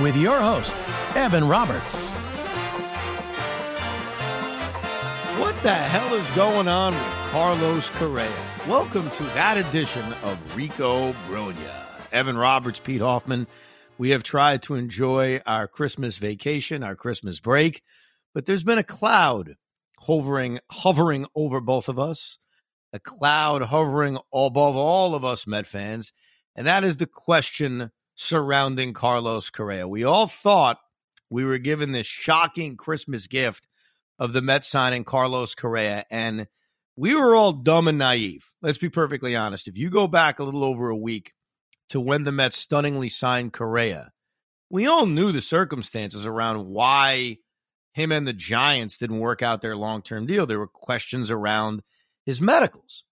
with your host, Evan Roberts. What the hell is going on with Carlos Correa? Welcome to that edition of Rico Brogna. Evan Roberts, Pete Hoffman. We have tried to enjoy our Christmas vacation, our Christmas break, but there's been a cloud hovering hovering over both of us, a cloud hovering above all of us Met fans, and that is the question surrounding Carlos Correa. We all thought we were given this shocking Christmas gift of the Mets signing Carlos Correa. And we were all dumb and naive. Let's be perfectly honest. If you go back a little over a week to when the Mets stunningly signed Correa, we all knew the circumstances around why him and the Giants didn't work out their long term deal. There were questions around his medicals.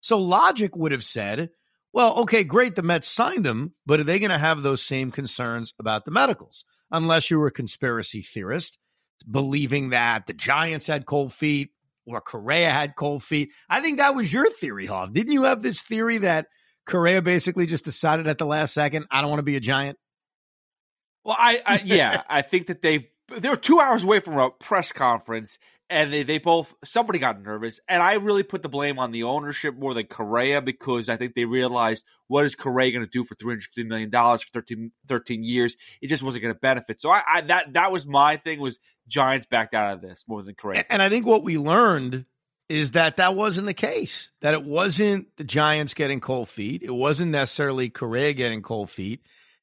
So logic would have said, well, okay, great, the Mets signed him, but are they going to have those same concerns about the medicals? Unless you were a conspiracy theorist believing that the Giants had cold feet or Correa had cold feet. I think that was your theory, Hoff. Didn't you have this theory that Correa basically just decided at the last second, I don't want to be a Giant? Well, I, I yeah, I think that they they were two hours away from a press conference, and they, they both somebody got nervous, and I really put the blame on the ownership more than Correa because I think they realized what is Correa going to do for three hundred fifty million dollars for 13, 13, years? It just wasn't going to benefit. So I, I that that was my thing was Giants backed out of this more than Correa. And I think what we learned is that that wasn't the case. That it wasn't the Giants getting cold feet. It wasn't necessarily Correa getting cold feet.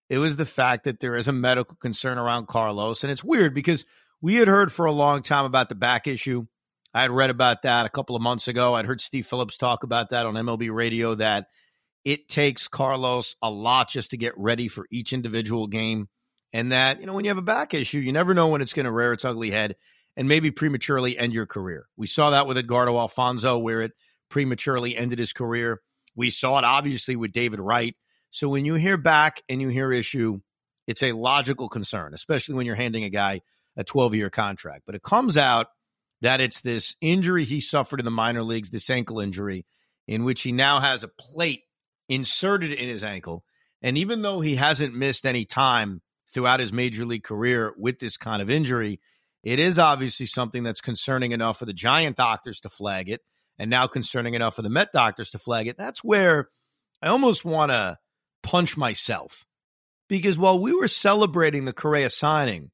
It was the fact that there is a medical concern around Carlos. And it's weird because we had heard for a long time about the back issue. I had read about that a couple of months ago. I'd heard Steve Phillips talk about that on MLB radio that it takes Carlos a lot just to get ready for each individual game. And that, you know, when you have a back issue, you never know when it's going to rear its ugly head and maybe prematurely end your career. We saw that with Edgardo Alfonzo, where it prematurely ended his career. We saw it obviously with David Wright. So when you hear back and you hear issue, it's a logical concern, especially when you're handing a guy a 12 year contract. But it comes out that it's this injury he suffered in the minor leagues, this ankle injury, in which he now has a plate inserted in his ankle. And even though he hasn't missed any time throughout his major league career with this kind of injury, it is obviously something that's concerning enough for the Giant doctors to flag it, and now concerning enough for the Met doctors to flag it. That's where I almost want to punch myself. Because while we were celebrating the Correa signing,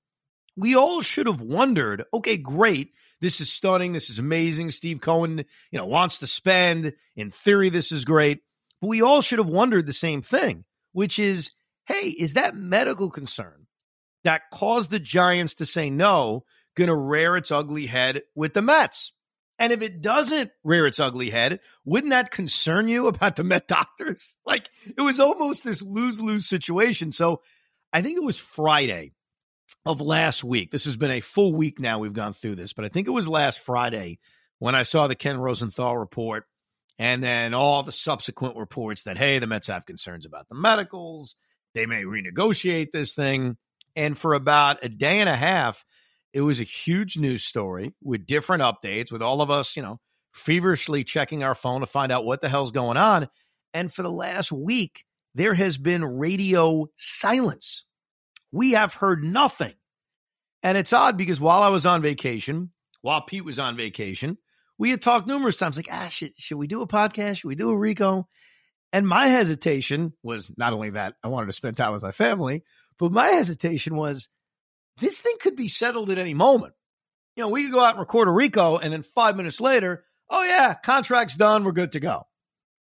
we all should have wondered okay, great. This is stunning. This is amazing. Steve Cohen, you know, wants to spend. In theory, this is great. But we all should have wondered the same thing, which is hey, is that medical concern that caused the Giants to say no going to rear its ugly head with the Mets? And if it doesn't rear its ugly head, wouldn't that concern you about the Met doctors? Like it was almost this lose lose situation. So I think it was Friday of last week. This has been a full week now. We've gone through this, but I think it was last Friday when I saw the Ken Rosenthal report and then all the subsequent reports that, hey, the Mets have concerns about the medicals. They may renegotiate this thing. And for about a day and a half, it was a huge news story with different updates, with all of us, you know, feverishly checking our phone to find out what the hell's going on. And for the last week, there has been radio silence We have heard nothing. And it's odd because while I was on vacation, while Pete was on vacation, we had talked numerous times like, ah, should, should we do a podcast? Should we do a Rico? And my hesitation was not only that I wanted to spend time with my family, but my hesitation was this thing could be settled at any moment. You know, we could go out and record a Rico, and then five minutes later, oh, yeah, contract's done. We're good to go.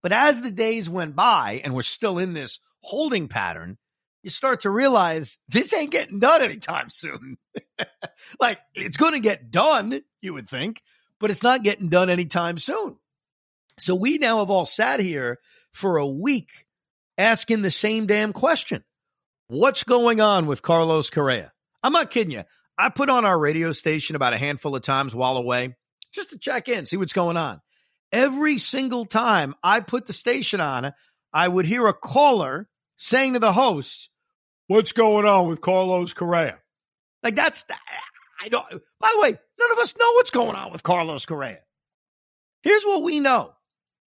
But as the days went by and we're still in this holding pattern, you start to realize this ain't getting done anytime soon. like it's going to get done, you would think, but it's not getting done anytime soon. So we now have all sat here for a week asking the same damn question. What's going on with Carlos Correa? I'm not kidding you. I put on our radio station about a handful of times while away just to check in, see what's going on. Every single time I put the station on, I would hear a caller saying to the host, What's going on with Carlos Correa? Like that's I don't by the way, none of us know what's going on with Carlos Correa. Here's what we know.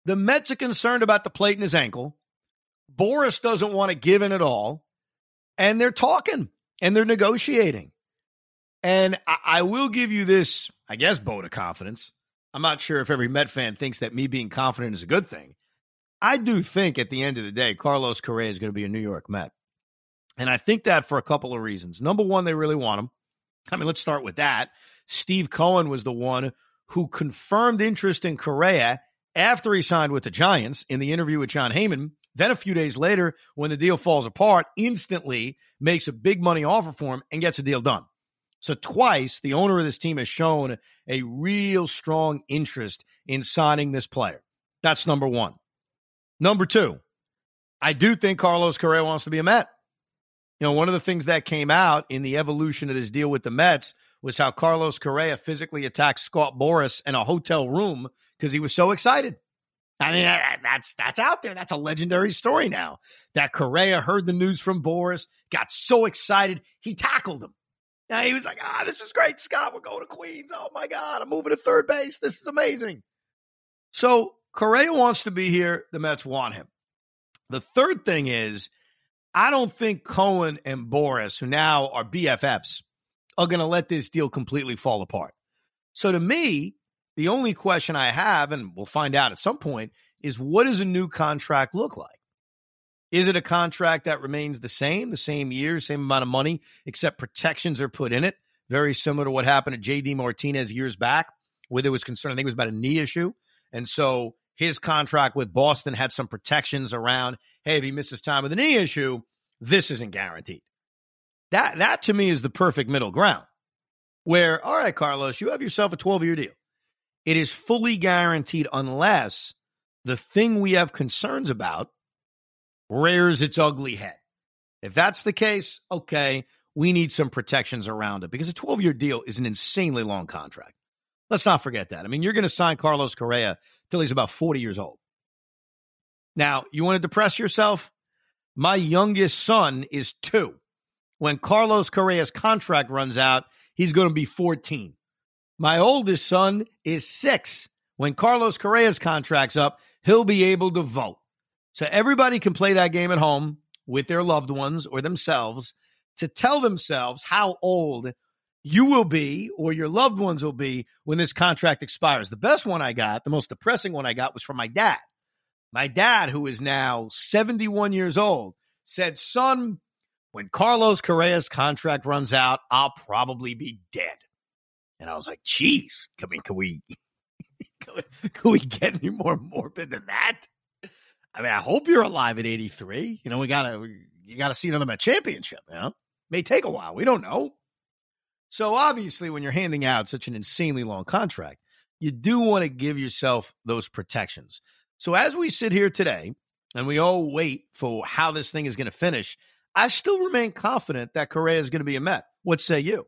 The Mets are concerned about the plate in his ankle. Boras doesn't want to give in at all. And they're talking and they're negotiating. And I, I will give you this, I guess, vote of confidence. I'm not sure if every Met fan thinks that me being confident is a good thing. I do think at the end of the day, Carlos Correa is going to be a New York Met. And I think that for a couple of reasons. Number one, they really want him. I mean, let's start with that. Steve Cohen was the one who confirmed interest in Correa after he signed with the Giants in the interview with Jon Heyman. Then a few days later, when the deal falls apart, instantly makes a big money offer for him and gets a deal done. So twice, the owner of this team has shown a real strong interest in signing this player. That's number one. Number two, I do think Carlos Correa wants to be a Met. You know, one of the things that came out in the evolution of this deal with the Mets was how Carlos Correa physically attacked Scott Boras in a hotel room because he was so excited. I mean, that's that's out there. That's a legendary story now. That Correa heard the news from Boras, got so excited, he tackled him. Now he was like, "Ah, this is great, Scott. We're going to Queens. Oh my God, I'm moving to third base. This is amazing." So Correa wants to be here. The Mets want him. The third thing is, I don't think Cohen and Boras, who now are BFFs, are going to let this deal completely fall apart. So to me, the only question I have, and we'll find out at some point, is what does a new contract look like? Is it a contract that remains the same, the same year, same amount of money, except protections are put in it? Very similar to what happened to JD Martinez years back, where there was concern. I think it was about a knee issue. And so his contract with Boston had some protections around, hey, if he misses time with a knee issue, this isn't guaranteed. That that to me is the perfect middle ground. Where, all right, Carlos, you have yourself a 12 year deal. It is fully guaranteed unless the thing we have concerns about rears its ugly head. If that's the case, okay, we need some protections around it because a 12 year deal is an insanely long contract. Let's not forget that. I mean, you're going to sign Carlos Correa till he's about 40 years old. Now, you want to depress yourself? My youngest son is two. When Carlos Correa's contract runs out, he's going to be 14. My oldest son is six. When Carlos Correa's contract's up, he'll be able to vote. So everybody can play that game at home with their loved ones or themselves to tell themselves how old you will be or your loved ones will be when this contract expires. The best one I got, the most depressing one I got was from my dad. My dad, who is now 71 years old, said, Son, when Carlos Correa's contract runs out, I'll probably be dead. And I was like, Jeez, I mean, can we, can we, can we get any more morbid than that? I mean, I hope you're alive at 83. You know, we gotta, you gotta see another championship. You know, may take a while. We don't know. So obviously, when you're handing out such an insanely long contract, you do want to give yourself those protections. So as we sit here today, and we all wait for how this thing is going to finish, I still remain confident that Correa is going to be a Met. What say you?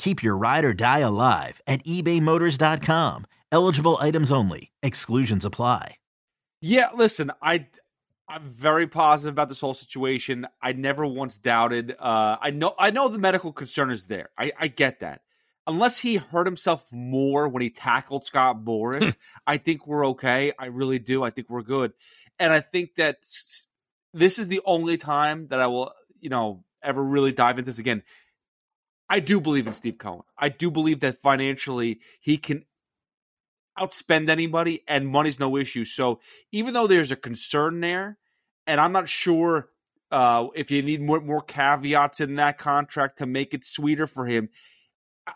Keep your ride or die alive at ebaymotors.com. Eligible items only. Exclusions apply. Yeah, listen, I I'm very positive about this whole situation. I never once doubted. Uh, I know I know the medical concern is there. I, I get that. Unless he hurt himself more when he tackled Scott Boras, I think we're okay. I really do. I think we're good. And I think that this is the only time that I will, you know, ever really dive into this again. I do believe in Steve Cohen. I do believe that financially he can outspend anybody and money's no issue. So even though there's a concern there, and I'm not sure uh, if you need more, more caveats in that contract to make it sweeter for him.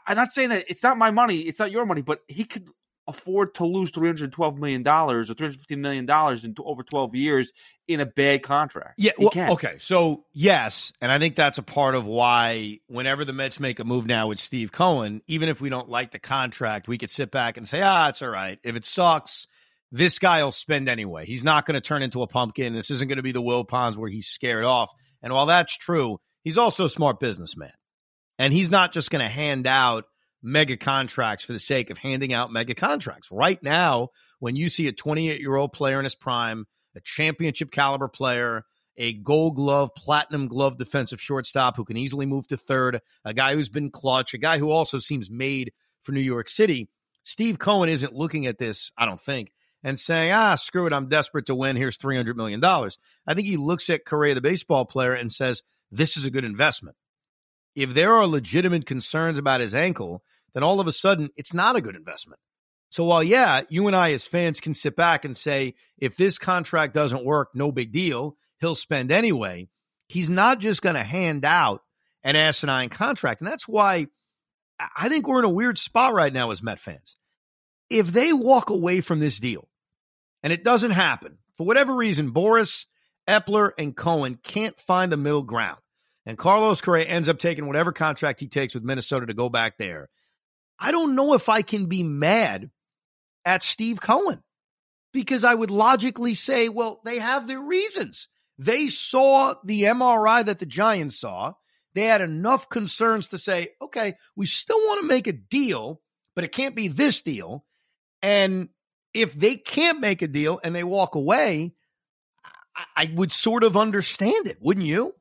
I'm not saying that it's not my money, it's not your money, but he could afford to lose 312 million dollars or 350 million dollars in over 12 years in a bad contract. Yeah, well, okay. So, yes, and I think that's a part of why whenever the Mets make a move now with Steve Cohen, even if we don't like the contract, we could sit back and say, "Ah, it's all right. If it sucks, this guy will spend anyway. He's not going to turn into a pumpkin. This isn't going to be the Wilpons where he's scared off." And while that's true, he's also a smart businessman. And he's not just going to hand out mega contracts for the sake of handing out mega contracts. Right now, when you see a 28 year old player in his prime, a championship caliber player, a gold glove, platinum glove defensive shortstop who can easily move to third, a guy who's been clutch, a guy who also seems made for New York City. Steve Cohen isn't looking at this, I don't think, and saying, ah, screw it, I'm desperate to win. Here's $300 million. I think he looks at Correa, the baseball player, and says, this is a good investment if there are legitimate concerns about his ankle, then all of a sudden it's not a good investment. So while, yeah, you and I as fans can sit back and say, if this contract doesn't work, no big deal, he'll spend anyway, he's not just going to hand out an asinine contract. And that's why I think we're in a weird spot right now as Met fans. If they walk away from this deal and it doesn't happen, for whatever reason, Boras, Eppler, and Cohen can't find the middle ground and Carlos Correa ends up taking whatever contract he takes with Minnesota to go back there, I don't know if I can be mad at Steve Cohen because I would logically say, well, they have their reasons. They saw the MRI that the Giants saw. They had enough concerns to say, okay, we still want to make a deal, but it can't be this deal. And if they can't make a deal and they walk away, I, would sort of understand it, wouldn't you?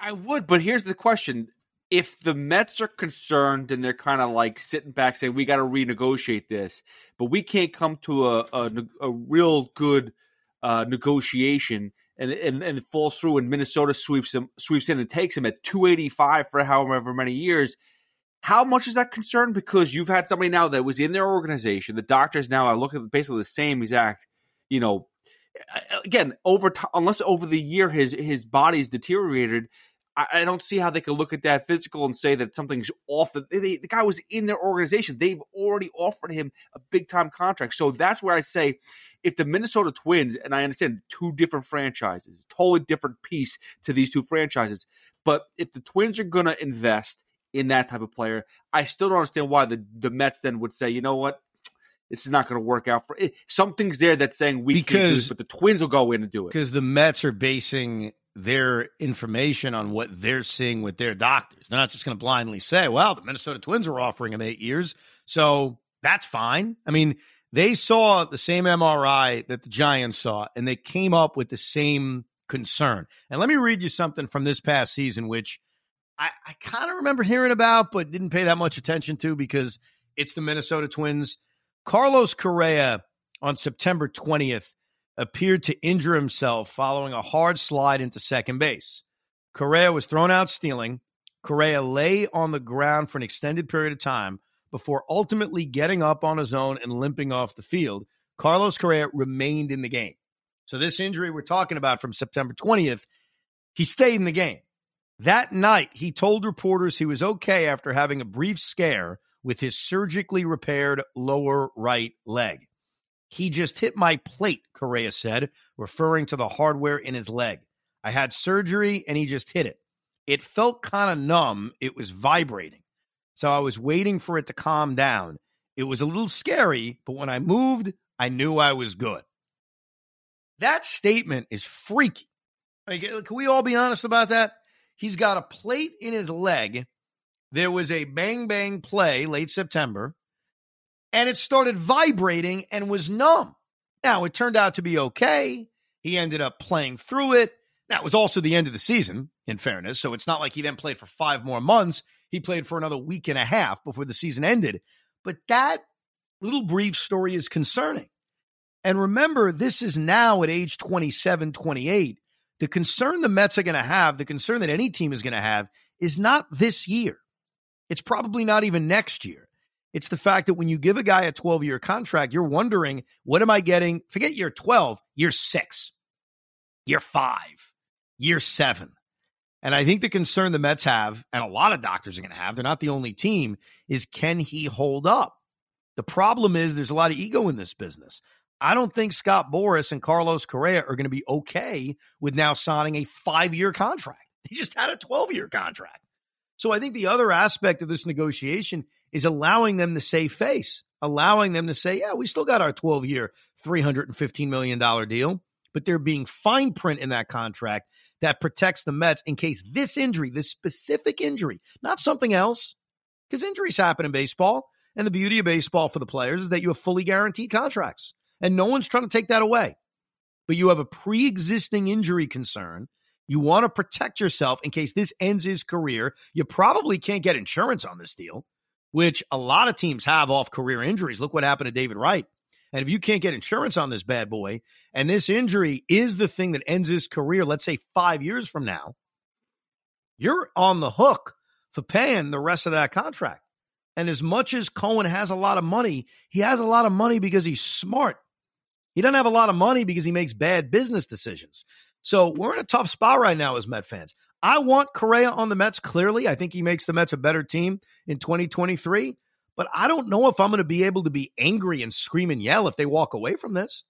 I would, but here's the question: If the Mets are concerned and they're kind of like sitting back saying we got to renegotiate this, but we can't come to a a, a real good uh, negotiation, and, and and it falls through, and Minnesota sweeps him sweeps in and takes him at 285 for however many years. How much is that concerned? Because you've had somebody now that was in their organization. The doctors now are looking at basically the same exact, you know, again over time, unless over the year his his body's deteriorated. I, don't see how they can look at that physical and say that something's off. The, they, the guy was in their organization. They've already offered him a big time contract. So that's where I say if the Minnesota Twins, and I understand two different franchises, totally different piece to these two franchises, but if the Twins are going to invest in that type of player, I still don't understand why the, the Mets then would say, you know what? This is not going to work out for it. Something's there that's saying we because, this, but the Twins will go in and do it. Because the Mets are basing their information on what they're seeing with their doctors. They're not just going to blindly say, well, the Minnesota Twins are offering him eight years. So that's fine. I mean, they saw the same MRI that the Giants saw, and they came up with the same concern. And let me read you something from this past season, which I, I kind of remember hearing about, but didn't pay that much attention to because it's the Minnesota Twins. Carlos Correa on September 20th appeared to injure himself following a hard slide into second base. Correa was thrown out stealing. Correa lay on the ground for an extended period of time before ultimately getting up on his own and limping off the field. Carlos Correa remained in the game. So, this injury we're talking about from September 20th, he stayed in the game. That night, he told reporters he was okay after having a brief scare with his surgically repaired lower right leg. He just hit my plate, Correa said, referring to the hardware in his leg. I had surgery and he just hit it. It felt kind of numb. It was vibrating. So I was waiting for it to calm down. It was a little scary, but when I moved, I knew I was good. That statement is freaky. Like, can we all be honest about that? He's got a plate in his leg. There was a bang bang play late September and it started vibrating and was numb. Now, it turned out to be okay. He ended up playing through it. That was also the end of the season, in fairness. So it's not like he then played for five more months. He played for another week and a half before the season ended. But that little brief story is concerning. And remember, this is now at age 27, 28. The concern the Mets are going to have, the concern that any team is going to have, is not this year. It's probably not even next year. It's the fact that when you give a guy a 12 year contract, you're wondering, what am I getting? Forget year 12, year six, year five, year seven. And I think the concern the Mets have, and a lot of doctors are going to have, they're not the only team, is can he hold up? The problem is there's a lot of ego in this business. I don't think Scott Boras and Carlos Correa are going to be okay with now signing a five year contract. They just had a 12 year contract. So I think the other aspect of this negotiation is allowing them to save face, allowing them to say, yeah, we still got our 12 year, $315 million deal, but there being fine print in that contract that protects the Mets in case this injury, this specific injury, not something else, because injuries happen in baseball. And the beauty of baseball for the players is that you have fully guaranteed contracts, and no one's trying to take that away. But you have a pre existing injury concern. You want to protect yourself in case this ends his career. You probably can't get insurance on this deal which a lot of teams have off career injuries. Look what happened to David Wright. And if you can't get insurance on this bad boy, and this injury is the thing that ends his career, let's say five years from now, you're on the hook for paying the rest of that contract. And as much as Cohen has a lot of money, he has a lot of money because he's smart. He doesn't have a lot of money because he makes bad business decisions. So we're in a tough spot right now as Met fans. I want Correa on the Mets clearly. I think he makes the Mets a better team in 2023. But I don't know if I'm going to be able to be angry and scream and yell if they walk away from this.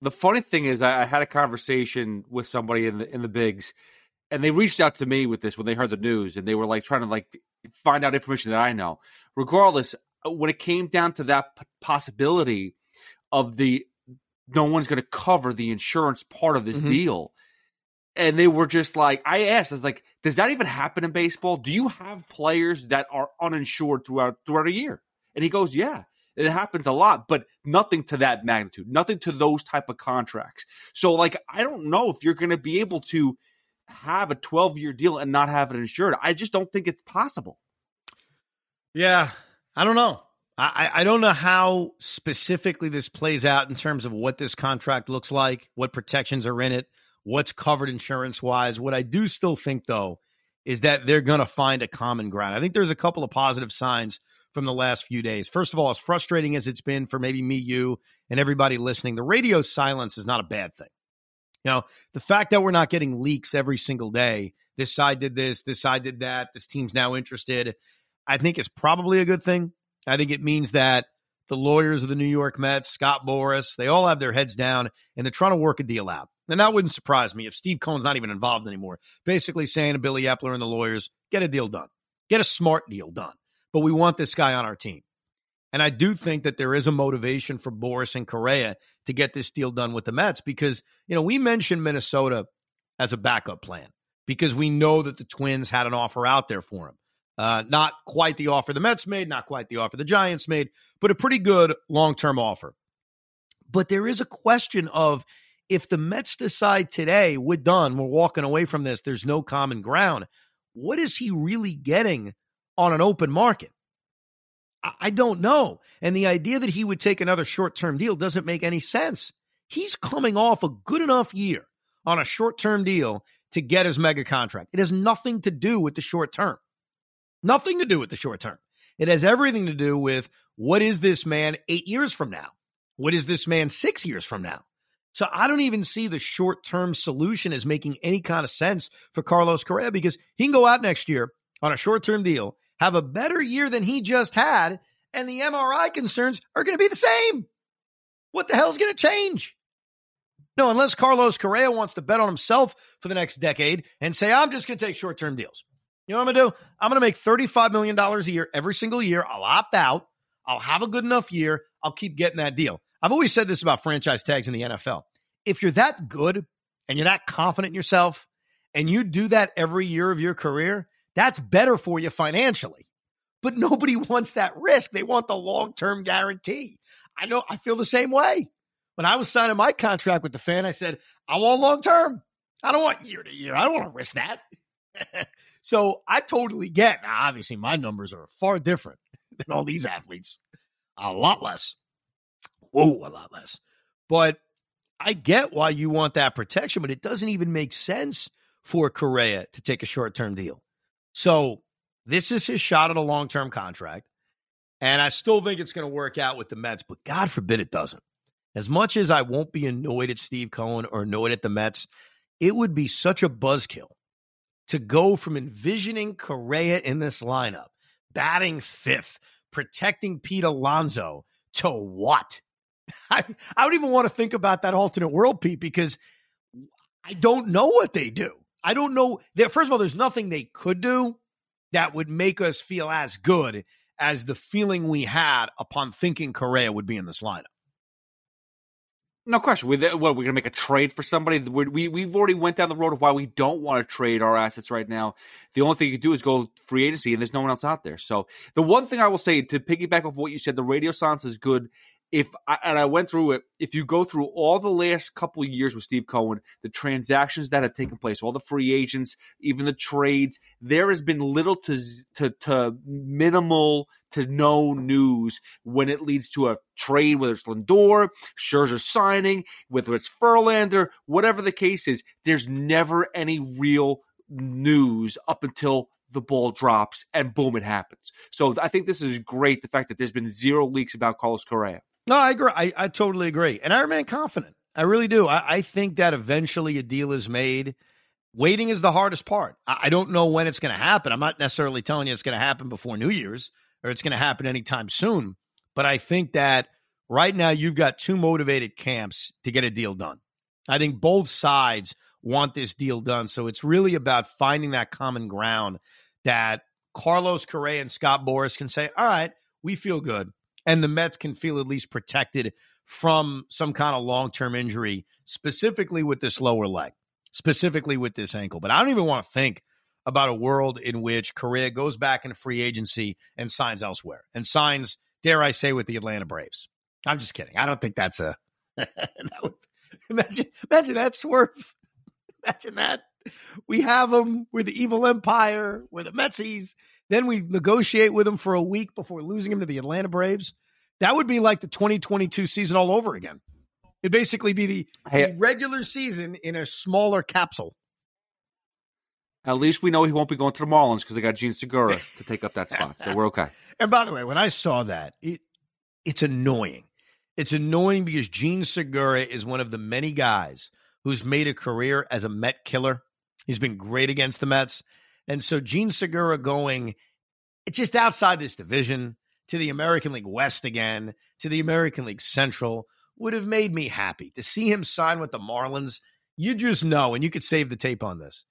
The funny thing is, I, had a conversation with somebody in the in the bigs, and they reached out to me with this when they heard the news, and they were like trying to like find out information that I know. Regardless, uh, when it came down to that possibility of the no one's going to cover the insurance part of this mm-hmm. deal, and they were just like, I asked, I was like, does that even happen in baseball? Do you have players that are uninsured throughout throughout a year? And he goes, yeah, it happens a lot, but nothing to that magnitude, nothing to those type of contracts. So, like, I don't know if you're going to be able to have a 12 year deal and not have it insured. I just don't think it's possible. Yeah, I don't know. I, I don't know how specifically this plays out in terms of what this contract looks like, what protections are in it what's covered insurance wise. What I do still think, though, is that they're going to find a common ground. I think there's a couple of positive signs from the last few days. First of all, as frustrating as it's been for maybe me, you, and everybody listening, the radio silence is not a bad thing. You know, the fact that we're not getting leaks every single day, this side did this, this side did that, this team's now interested, I think is probably a good thing. I think it means that the lawyers of the New York Mets, Scott Boras, they all have their heads down and they're trying to work a deal out. And that wouldn't surprise me if Steve Cohen's not even involved anymore. Basically saying to Billy Eppler and the lawyers, get a deal done, get a smart deal done. But we want this guy on our team. And I do think that there is a motivation for Boras and Correa to get this deal done with the Mets because, you know, we mentioned Minnesota as a backup plan because we know that the Twins had an offer out there for him. Uh, not quite the offer the Mets made, not quite the offer the Giants made, but a pretty good long term offer. But there is a question of if the Mets decide today, we're done, we're walking away from this, there's no common ground, what is he really getting on an open market? I don't know. And the idea that he would take another short term deal doesn't make any sense. He's coming off a good enough year on a short term deal to get his mega contract. It has nothing to do with the short term. Nothing to do with the short term. It has everything to do with what is this man eight years from now? What is this man six years from now? So I don't even see the short term solution as making any kind of sense for Carlos Correa because he can go out next year on a short term deal have a better year than he just had, and the MRI concerns are going to be the same. What the hell is going to change? No, unless Carlos Correa wants to bet on himself for the next decade and say, I'm just going to take short term deals. You know what I'm going to do? I'm going to make $35 million a year every single year. I'll opt out. I'll have a good enough year. I'll keep getting that deal. I've always said this about franchise tags in the NFL. If you're that good and you're that confident in yourself and you do that every year of your career, that's better for you financially. But nobody wants that risk. They want the long term guarantee. I know I feel the same way. When I was signing my contract with the fan, I said, I want long term. I don't want year to year. I don't want to risk that. so I totally get. Now, obviously, my numbers are far different than all these athletes. A lot less. Whoa, a lot less. But I get why you want that protection, but it doesn't even make sense for Correa to take a short term deal. So this is his shot at a long term contract. And I still think it's going to work out with the Mets, but God forbid it doesn't. As much as I won't be annoyed at Steve Cohen or annoyed at the Mets, it would be such a buzzkill to go from envisioning Correa in this lineup, batting fifth, protecting Pete Alonso, to what? I, I don't even want to think about that alternate world, Pete, because I don't know what they do. I don't know. First of all, there's nothing they could do that would make us feel as good as the feeling we had upon thinking Correa would be in this lineup. No question. We, what, we're going to make a trade for somebody? We, we, have already went down the road of why we don't want to trade our assets right now. The only thing you can do is go free agency, and there's no one else out there. So the one thing I will say to piggyback off what you said, the radio silence is good if I, and I went through it, if you go through all the last couple years with Steve Cohen, the transactions that have taken place, all the free agents, even the trades, there has been little to to, to minimal to no news when it leads to a trade, whether it's Lindor, Scherzer signing, whether it's Verlander, whatever the case is. There's never any real news up until the ball drops and boom, it happens. So I think this is great. The fact that there's been zero leaks about Carlos Correa. No, I agree. I, I totally agree. And I remain confident. I really do. I, I think that eventually a deal is made. Waiting is the hardest part. I, I don't know when it's going to happen. I'm not necessarily telling you it's going to happen before New Year's or it's going to happen anytime soon. But I think that right now you've got two motivated camps to get a deal done. I think both sides want this deal done. So it's really about finding that common ground that Carlos Correa and Scott Boras can say, all right, we feel good and the Mets can feel at least protected from some kind of long term injury, specifically with this lower leg, specifically with this ankle. But I don't even want to think about a world in which Correa goes back into free agency and signs elsewhere and signs, dare I say, with the Atlanta Braves. I'm just kidding. I don't think that's a. that would, imagine, imagine that swerve. Imagine that. We have them. We're the evil empire. We're the Metsies. Then we negotiate with him for a week before losing him to the Atlanta Braves. That would be like the 2022 season all over again. It'd basically be the, the regular season in a smaller capsule. At least we know he won't be going to the Marlins because they got Jean Segura to take up that spot. So we're okay. And by the way, when I saw that, it it's annoying. It's annoying because Jean Segura is one of the many guys who's made a career as a Met killer. He's been great against the Mets. And so Jean Segura going just outside this division to the American League West again, to the American League Central, would have made me happy. To see him sign with the Marlins, you just know, and you could save the tape on this.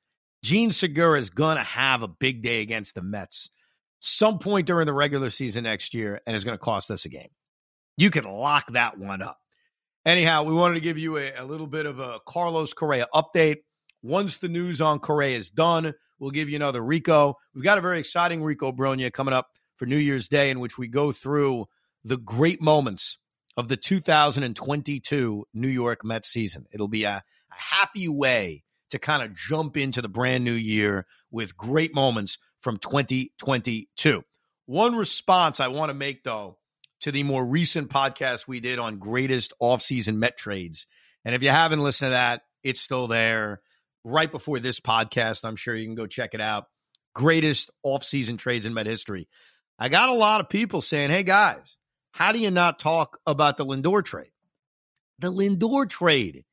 Jean Segura is going to have a big day against the Mets some point during the regular season next year and is going to cost us a game. You can lock that one up. Anyhow, we wanted to give you a, a little bit of a Carlos Correa update. Once the news on Correa is done, we'll give you another Rico. We've got a very exciting Rico Brogna coming up for New Year's Day, in which we go through the great moments of the 2022 New York Mets season. It'll be a, a happy way to kind of jump into the brand new year with great moments from 2022. One response I want to make, though, to the more recent podcast we did on greatest offseason Met trades. And if you haven't listened to that, it's still there right before this podcast. I'm sure you can go check it out. Greatest offseason trades in Met history. I got a lot of people saying, hey, guys, how do you not talk about the Lindor trade? The Lindor trade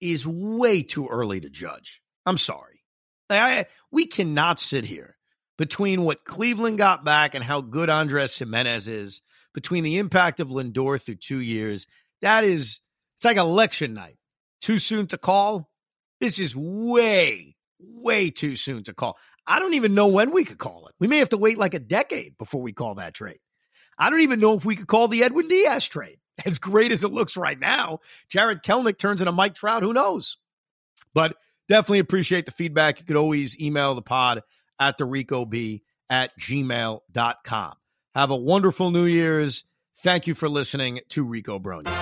is way too early to judge. I'm sorry. I, we cannot sit here between what Cleveland got back and how good Andres Gimenez is, between the impact of Lindor through two years. That is, it's like election night. Too soon to call? This is way, way too soon to call. I don't even know when we could call it. We may have to wait like a decade before we call that trade. I don't even know if we could call the Edwin Diaz trade. As great as it looks right now, Jarred Kelenic turns into Mike Trout. Who knows? But definitely appreciate the feedback. You could always email the pod at the Rico B at gmail.com. Have a wonderful New Year's. Thank you for listening to Rico Brogna.